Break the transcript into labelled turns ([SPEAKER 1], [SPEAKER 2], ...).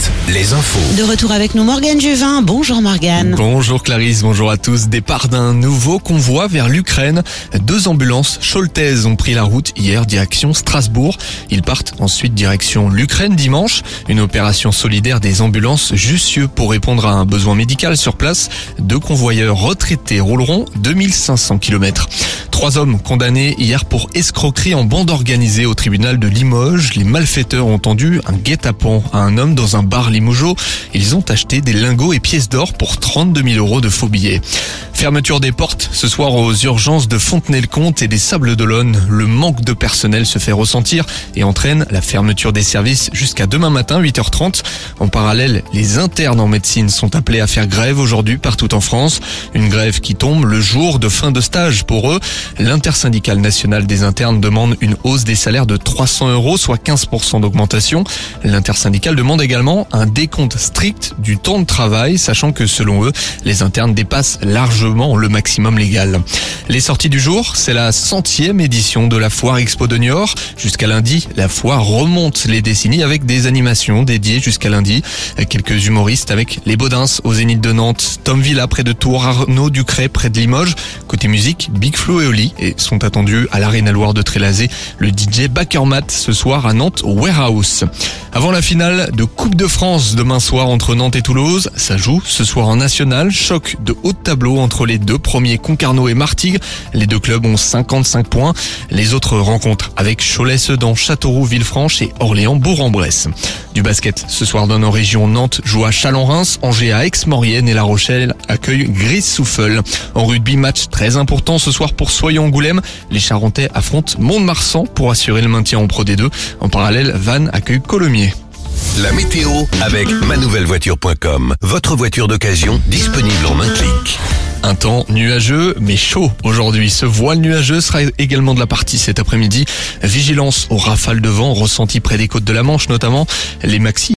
[SPEAKER 1] 7, les infos.
[SPEAKER 2] De retour avec nous, Morgane Juvin. Bonjour Morgane.
[SPEAKER 3] Bonjour Clarisse, bonjour à tous. Départ d'un nouveau convoi vers l'Ukraine. Deux ambulances Scholtez ont pris la route hier direction Strasbourg. Ils partent ensuite direction l'Ukraine dimanche. Une opération solidaire des ambulances Jussieu pour répondre à un besoin médical sur place. Deux convoyeurs retraités rouleront 2500 km. Trois hommes condamnés hier pour escroquerie en bande organisée au tribunal de Limoges. Les malfaiteurs ont tendu un guet-apens à un homme dans un bar Limougeau. Ils ont acheté des lingots et pièces d'or pour 32 000 euros de faux billets. Fermeture des portes ce soir aux urgences de Fontenay-le-Comte et des Sables d'Olonne. Le manque de personnel se fait ressentir et entraîne la fermeture des services jusqu'à demain matin 8h30. En parallèle, les internes en médecine sont appelés à faire grève aujourd'hui partout en France. Une grève qui tombe le jour de fin de stage pour eux. L'intersyndicale nationale des internes demande une hausse des salaires de 300 euros, soit 15% d'augmentation. L'intersyndicale demande également un décompte strict du temps de travail, sachant que selon eux, les internes dépassent largement le maximum légal. Les sorties du jour, c'est la centième édition de la foire Expo de Niort. Jusqu'à lundi, la foire remonte les décennies avec des animations dédiées jusqu'à lundi. Quelques humoristes avec les Baudins au Zénith de Nantes, Tom Villa près de Tours, Arnaud Ducret près de Limoges. Côté musique, Big Flo et Et sont attendus à l'Arena Loire de Trélazé, le DJ Backermat ce soir à Nantes Warehouse. Avant la finale de Coupe de France demain soir entre Nantes et Toulouse, ça joue ce soir en national, choc de haut de tableau entre les deux premiers Concarneau et Martigues. Les deux clubs ont 55 points. Les autres rencontres avec Cholet-Sedan, Châteauroux, Villefranche et Orléans-Bourg-en-Bresse. Du basket, ce soir dans nos régions, Nantes joue à Chalon-Reims, Angers à Aix-Maurienne et La Rochelle accueille Grise-Souffle. En rugby, match très important ce soir pour Soyons-Angoulême. Les Charentais affrontent Mont-de-Marsan pour assurer le maintien en Pro D2. En parallèle, Vannes accueille Colomiers.
[SPEAKER 1] La météo avec manouvellevoiture.com. Votre voiture d'occasion disponible en un clic.
[SPEAKER 3] Un temps nuageux mais chaud aujourd'hui. Ce voile nuageux sera également de la partie cet après-midi. Vigilance aux rafales de vent ressenties près des côtes de la Manche notamment. Les maxi